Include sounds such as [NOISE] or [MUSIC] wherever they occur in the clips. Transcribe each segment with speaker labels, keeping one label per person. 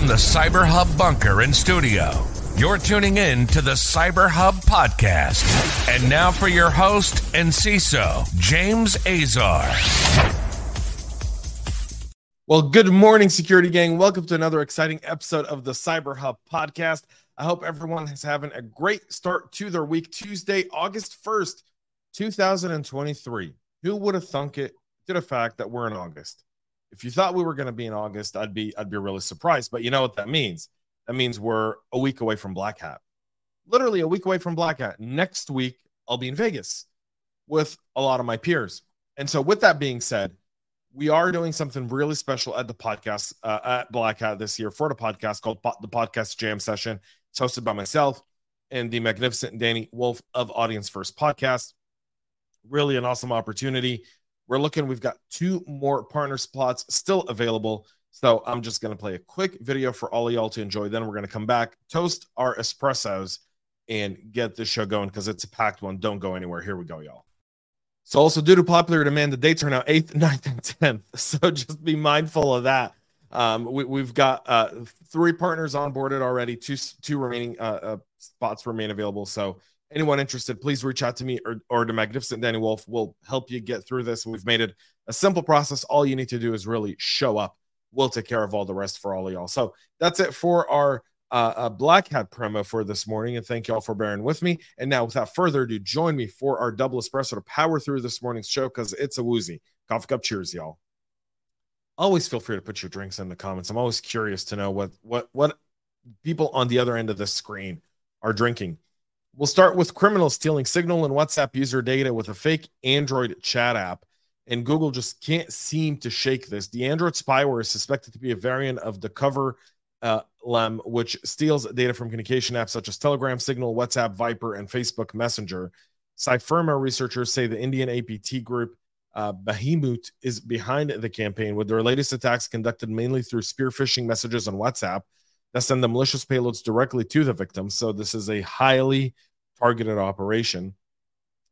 Speaker 1: from the Cyber Hub bunker and studio. You're tuning in to the Cyber Hub podcast. And now for your host and CISO, James Azar.
Speaker 2: Well, good morning, security gang. Welcome to another exciting episode of the Cyber Hub podcast. I hope everyone is having a great start to their week, Tuesday, August 1st, 2023. Who would have thunk it to the fact that we're in August? If you thought we were going to be in August, I'd be I'd be really surprised. But you know what that means? That means we're a week away from Black Hat. Literally a week away from Black Hat. Next week, I'll be in Vegas with a lot of my peers. And so, with that being said, we are doing something really special at the podcast uh, at Black Hat this year for the podcast called the Podcast Jam Session. It's hosted by myself and the magnificent Dani Woolf of Audience First Podcast. Really an awesome opportunity we're looking, we've got two more partner spots still available. So I'm just going to play a quick video for all of y'all to enjoy. Then we're going to come back, toast our espressos, and get this show going because it's a packed one. Don't go anywhere. Here we go, y'all. So, also due to popular demand, the dates are now 8th, 9th, [LAUGHS] and 10th. So just be mindful of that. Um, we, have got uh, three partners onboarded already, two, two remaining uh, uh, spots remain available. So anyone interested, please reach out to me or, or to Magnificent Dani Woolf. We'll help you get through this. We've made it a simple process. All you need to do is really show up. We'll take care of all the rest for all of y'all. So that's it for our uh, uh, Black Hat promo for this morning. And thank y'all for bearing with me. And now, without further ado, join me for our double espresso to power through this morning's show because it's a woozy. Coffee cup cheers, y'all. Always feel free to put your drinks in the comments. I'm always curious to know what what what people on the other end of the screen are drinking. We'll start with criminals stealing Signal and WhatsApp user data with a fake Android chat app. And Google just can't seem to shake this. The Android spyware is suspected to be a variant of the cover uh, LEM, which steals data from communication apps such as Telegram, Signal, WhatsApp, Viber, and Facebook Messenger. Cyfirma researchers say the Indian APT group uh, Bahamut is behind the campaign, with their latest attacks conducted mainly through spear phishing messages on WhatsApp that send the malicious payloads directly to the victim. So this is a highly targeted operation.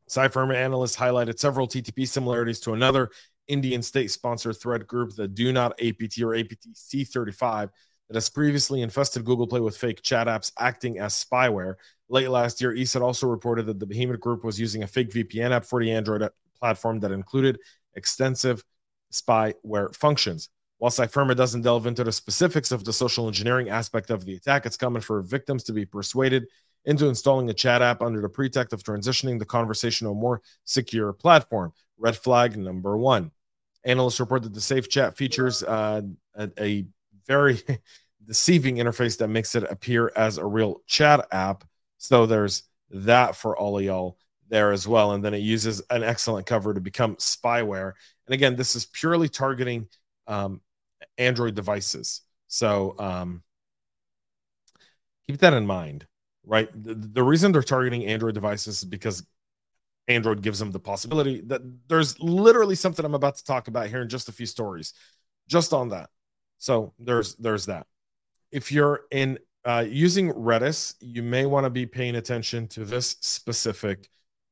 Speaker 2: Cyfirma analysts highlighted several TTP similarities to another Indian state sponsored threat group, the Do Not APT or APT C35, that has previously infested Google Play with fake chat apps acting as spyware. Late last year, ESET also reported that the Bahamut Group was using a fake VPN app for the Android platform that included extensive spyware functions. While Cyfirma doesn't delve into the specifics of the social engineering aspect of the attack, it's common for victims to be persuaded into installing a chat app under the pretext of transitioning the conversation to a more secure platform. Red flag number one. Analysts report that the Safe Chat features uh, a, a very [LAUGHS] deceiving interface that makes it appear as a real chat app. So there's that for all of y'all there as well. And then it uses an excellent cover to become spyware. And again, this is purely targeting um, Android devices. So um, keep that in mind, right? The, the reason they're targeting Android devices is because Android gives them the possibility that there's literally something I'm about to talk about here in just a few stories, just on that. So there's there's that. If you're in uh, using Redis, you may want to be paying attention to this specific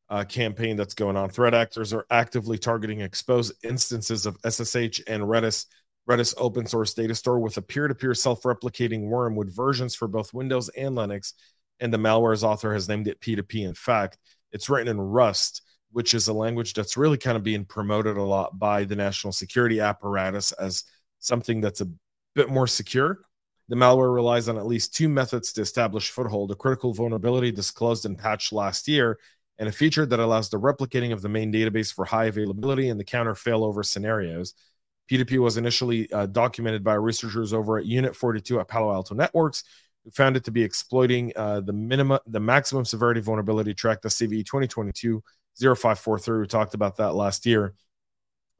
Speaker 2: uh, campaign that's going on. Threat actors are actively targeting exposed instances of SSH and Redis Redis open source data store with a peer to peer self replicating worm with versions for both Windows and Linux. And the malware's author has named it P2PInfect, it's written in Rust, which is a language that's really kind of being promoted a lot by the national security apparatus as something that's a bit more secure. The malware relies on at least two methods to establish foothold a critical vulnerability disclosed and patched last year, and a feature that allows the replicating of the main database for high availability and the counter failover scenarios. P2P was initially uh, documented by researchers over at Unit 42 at Palo Alto Networks, who found it to be exploiting uh, the minimum, the maximum severity vulnerability track, the CVE 2022 0543. We talked about that last year.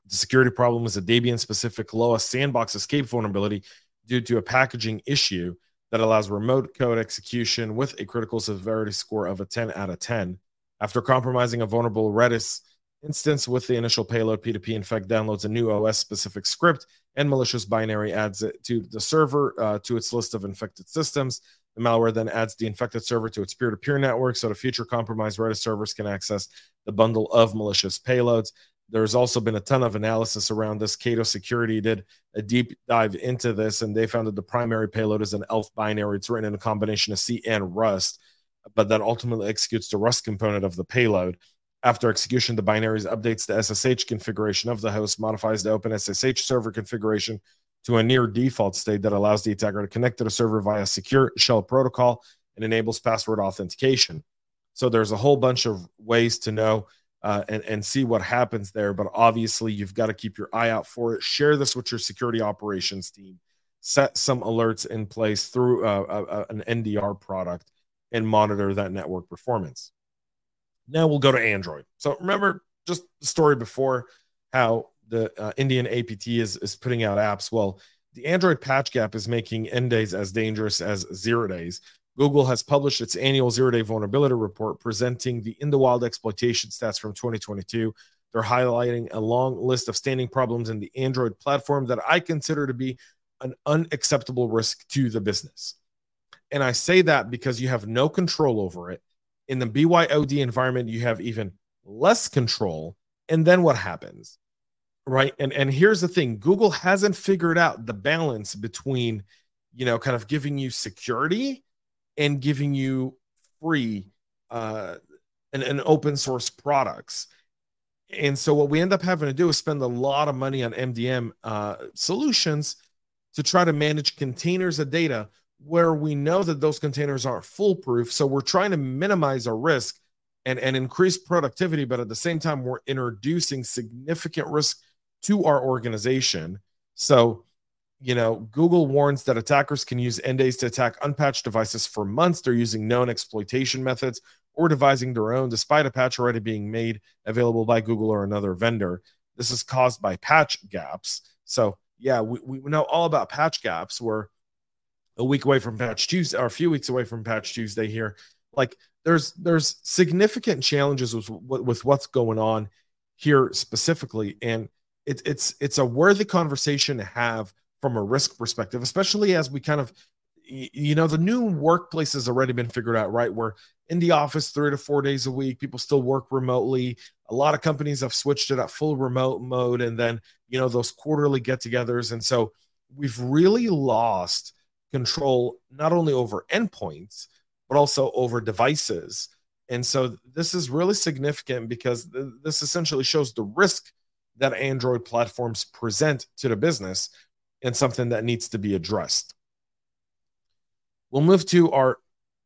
Speaker 2: The security problem is a Debian specific Lua sandbox escape vulnerability due to a packaging issue that allows remote code execution with a critical severity score of a 10 out of 10. After compromising a vulnerable Redis instance with the initial payload P2PInfect downloads a new OS specific script and malicious binary adds it to the server uh, to its list of infected systems. The malware then adds the infected server to its peer to peer network so the future compromised Redis servers can access the bundle of malicious payloads. there's also been a ton of analysis around this. Cado Security did a deep dive into this, and they found that the primary payload is an ELF binary. It's written in a combination of C and Rust, but that ultimately executes the Rust component of the payload. After execution, the binaries updates the SSH configuration of the host, modifies the OpenSSH server configuration to a near default state that allows the attacker to connect to the server via secure shell protocol and enables password authentication. So there's a whole bunch of ways to know uh, and, and see what happens there. But obviously, you've got to keep your eye out for it. Share this with your security operations team. Set some alerts in place through uh, uh, an NDR product and monitor that network performance. Now we'll go to Android. So remember just the story before how the uh, Indian APT is, is putting out apps. Well, the Android patch gap is making n-days as dangerous as zero days. Google has published its annual zero day vulnerability report presenting the in the wild exploitation stats from 2022. They're highlighting a long list of standing problems in the Android platform that I consider to be an unacceptable risk to the business. And I say that because you have no control over it. In the BYOD environment, you have even less control. And then what happens? Right. And and here's the thing Google hasn't figured out the balance between, you know, kind of giving you security and giving you free uh, and, and open source products. And so what we end up having to do is spend a lot of money on MDM uh, solutions to try to manage containers of data where we know that those containers aren't foolproof. So we're trying to minimize our risk and, and increase productivity, but at the same time, we're introducing significant risk to our organization. So you know, Google warns that attackers can use n-days to attack unpatched devices for months. They're using known exploitation methods or devising their own, despite a patch already being made available by Google or another vendor. This is caused by patch gaps. So, yeah, we, we know all about patch gaps. We're a week away from Patch Tuesday, or a few weeks away from Patch Tuesday here. Like, there's there's significant challenges with with what's going on here specifically, and it's it's it's a worthy conversation to have from a risk perspective, especially as we kind of, you know, the new workplace has already been figured out, right? We're in the office three to four days a week. People still work remotely. A lot of companies have switched it at full remote mode and then, you know, those quarterly get togethers. And so we've really lost control not only over endpoints, but also over devices. And so this is really significant because this essentially shows the risk that Android platforms present to the business and something that needs to be addressed. We'll move to our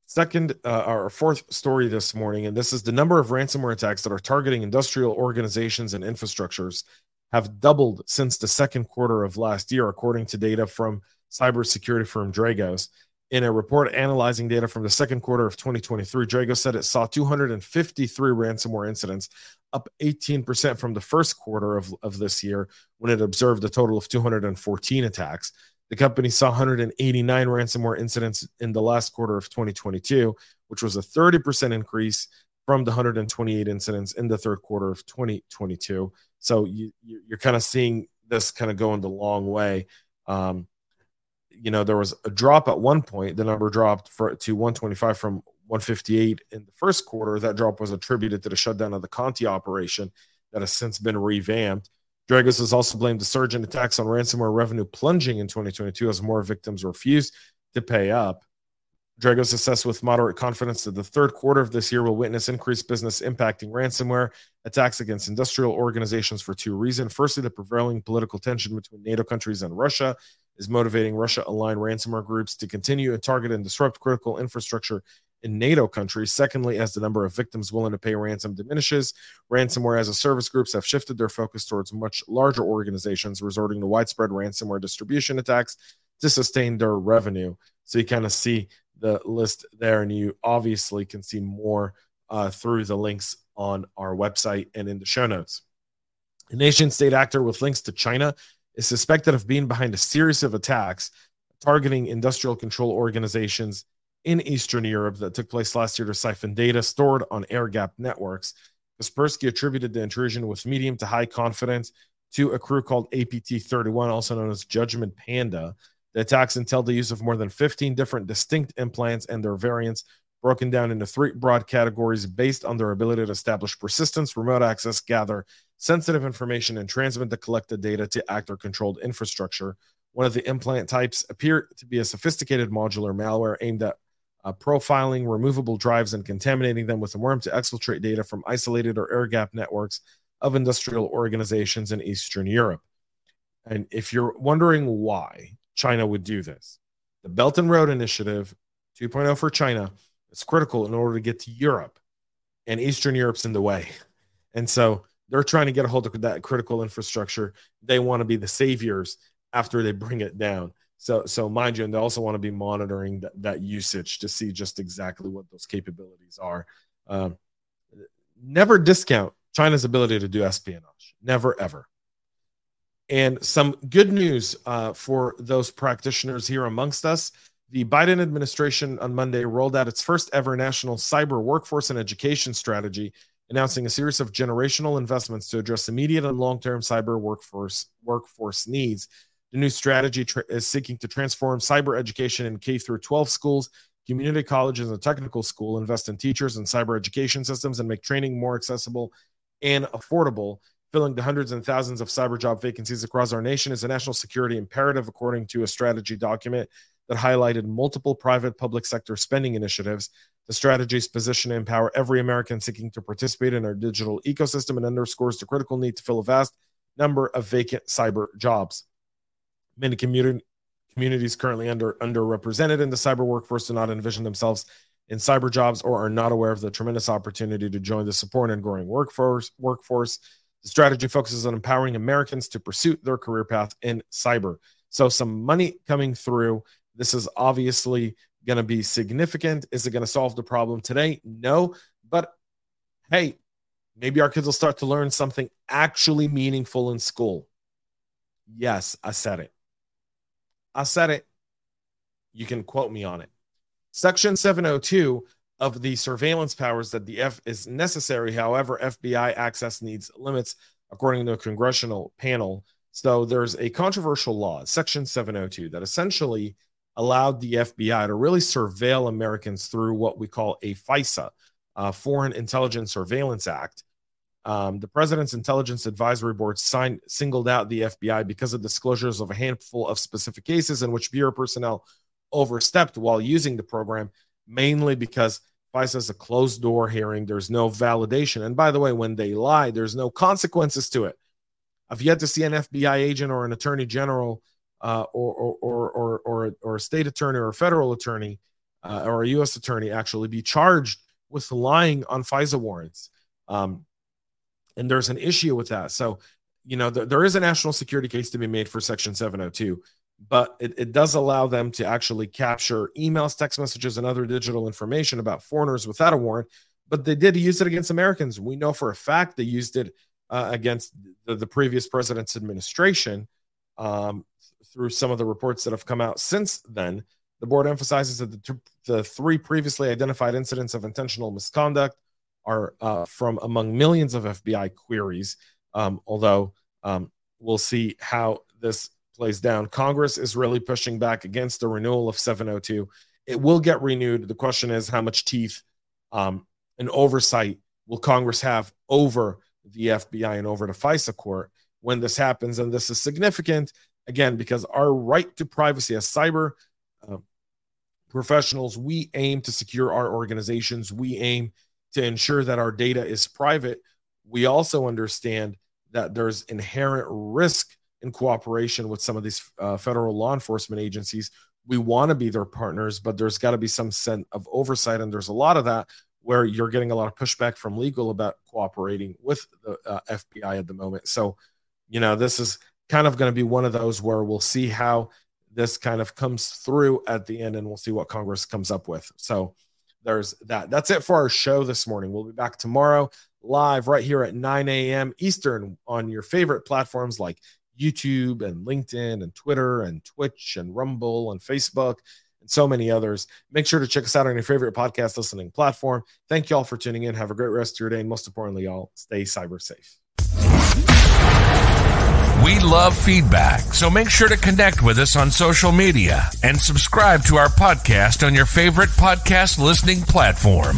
Speaker 2: second, uh, our fourth story this morning, and this is the number of ransomware attacks that are targeting industrial organizations and infrastructures have doubled since the second quarter of last year, according to data from cybersecurity firm Dragos. In a report analyzing data from the second quarter of 2023, Dragos said it saw 253 ransomware incidents, up 18% from the first quarter of, of this year when it observed a total of 214 attacks. The company saw 189 ransomware incidents in the last quarter of 2022, which was a 30% increase from the 128 incidents in the third quarter of 2022. So you, you're kind of seeing this kind of going the long way. Um, you know, there was a drop at one point. The number dropped for, to 125 from 158 in the first quarter. That drop was attributed to the shutdown of the Conti operation that has since been revamped. Dragos has also blamed the surge in attacks on ransomware revenue plunging in 2022 as more victims refused to pay up. Dragos assessed with moderate confidence that the third quarter of this year will witness increased business impacting ransomware attacks against industrial organizations for two reasons. Firstly, the prevailing political tension between NATO countries and Russia is motivating Russia aligned ransomware groups to continue to target and disrupt critical infrastructure in NATO countries. Secondly, as the number of victims willing to pay ransom diminishes, ransomware as a service groups have shifted their focus towards much larger organizations, resorting to widespread ransomware distribution attacks to sustain their revenue. So you kind of see the list there, and you obviously can see more uh, through the links on our website and in the show notes. A nation state actor with links to China is suspected of being behind a series of attacks targeting industrial control organizations in Eastern Europe that took place last year to siphon data stored on air gap networks. Kaspersky attributed the intrusion with medium to high confidence to a crew called APT 31, also known as Judgment Panda. The attacks entailed the use of more than 15 different distinct implants and their variants broken down into three broad categories based on their ability to establish persistence, remote access, gather sensitive information, and transmit the collected data to actor controlled infrastructure. One of the implant types appear to be a sophisticated modular malware aimed at uh, profiling removable drives and contaminating them with a worm to exfiltrate data from isolated or air gap networks of industrial organizations in Eastern Europe. And if you're wondering why China would do this, the Belt and Road Initiative 2.0 for China is critical in order to get to Europe, and Eastern Europe's in the way. And so they're trying to get a hold of that critical infrastructure. They want to be the saviors after they bring it down. So, so mind you, and they also want to be monitoring that, that usage to see just exactly what those capabilities are. Um, never discount China's ability to do espionage. Never, ever. And some good news uh, for those practitioners here amongst us. The Biden administration on Monday rolled out its first ever national cyber workforce and education strategy, announcing a series of generational investments to address immediate and long-term cyber workforce workforce needs the new strategy tra- is seeking to transform cyber education in K through 12 schools, community colleges, and technical school, invest in teachers and cyber education systems, and make training more accessible and affordable. Filling the hundreds and thousands of cyber job vacancies across our nation is a national security imperative, according to a strategy document that highlighted multiple private public sector spending initiatives. The strategy's position to empower every American seeking to participate in our digital ecosystem and underscores the critical need to fill a vast number of vacant cyber jobs. Many communities currently under underrepresented in the cyber workforce do not envision themselves in cyber jobs or are not aware of the tremendous opportunity to join the support and growing workforce workforce. The strategy focuses on empowering Americans to pursue their career path in cyber. So some money coming through. This is obviously going to be significant. Is it going to solve the problem today? No, but hey, maybe our kids will start to learn something actually meaningful in school. Yes, I said it. I said it. You can quote me on it. Section 702 of the surveillance powers that the F is necessary. However, FBI access needs limits, according to a congressional panel. So there's a controversial law, Section 702, that essentially allowed the FBI to really surveil Americans through what we call a FISA, uh, Foreign Intelligence Surveillance Act. Um, the president's intelligence advisory board signed, singled out the FBI because of disclosures of a handful of specific cases in which bureau personnel overstepped while using the program, mainly because FISA is a closed door hearing. There's no validation. And by the way, when they lie, there's no consequences to it. I've yet to see an FBI agent or an attorney general uh, or, or, or, or, or, a state attorney or a federal attorney uh, or a U.S. attorney actually be charged with lying on FISA warrants. Um, and there's an issue with that. So, you know, th- there is a national security case to be made for Section 702, but it, it does allow them to actually capture emails, text messages, and other digital information about foreigners without a warrant. But they did use it against Americans. We know for a fact they used it uh, against the, the, previous president's administration um, through some of the reports that have come out since then. The board emphasizes that the, t- the three previously identified incidents of intentional misconduct are uh, from among millions of FBI queries. Um, although um, we'll see how this plays down. Congress is really pushing back against the renewal of 702. It will get renewed. The question is how much teeth um, and oversight will Congress have over the FBI and over the FISA court when this happens? And this is significant, again, because our right to privacy as cyber uh, professionals, we aim to secure our organizations. We aim to ensure that our data is private, we also understand that there's inherent risk in cooperation with some of these uh, federal law enforcement agencies. We want to be their partners, but there's got to be some sense of oversight. And there's a lot of that where you're getting a lot of pushback from legal about cooperating with the uh, FBI at the moment. So, you know, this is kind of going to be one of those where we'll see how this kind of comes through at the end and we'll see what Congress comes up with. So, there's that. That's it for our show this morning. We'll be back tomorrow live right here at 9 a.m. Eastern on your favorite platforms like YouTube and LinkedIn and Twitter and Twitch and Rumble and Facebook and so many others. Make sure to check us out on your favorite podcast listening platform. Thank you all for tuning in. Have a great rest of your day. And most importantly, y'all stay cyber safe.
Speaker 1: We love feedback, so make sure to connect with us on social media and subscribe to our podcast on your favorite podcast listening platform.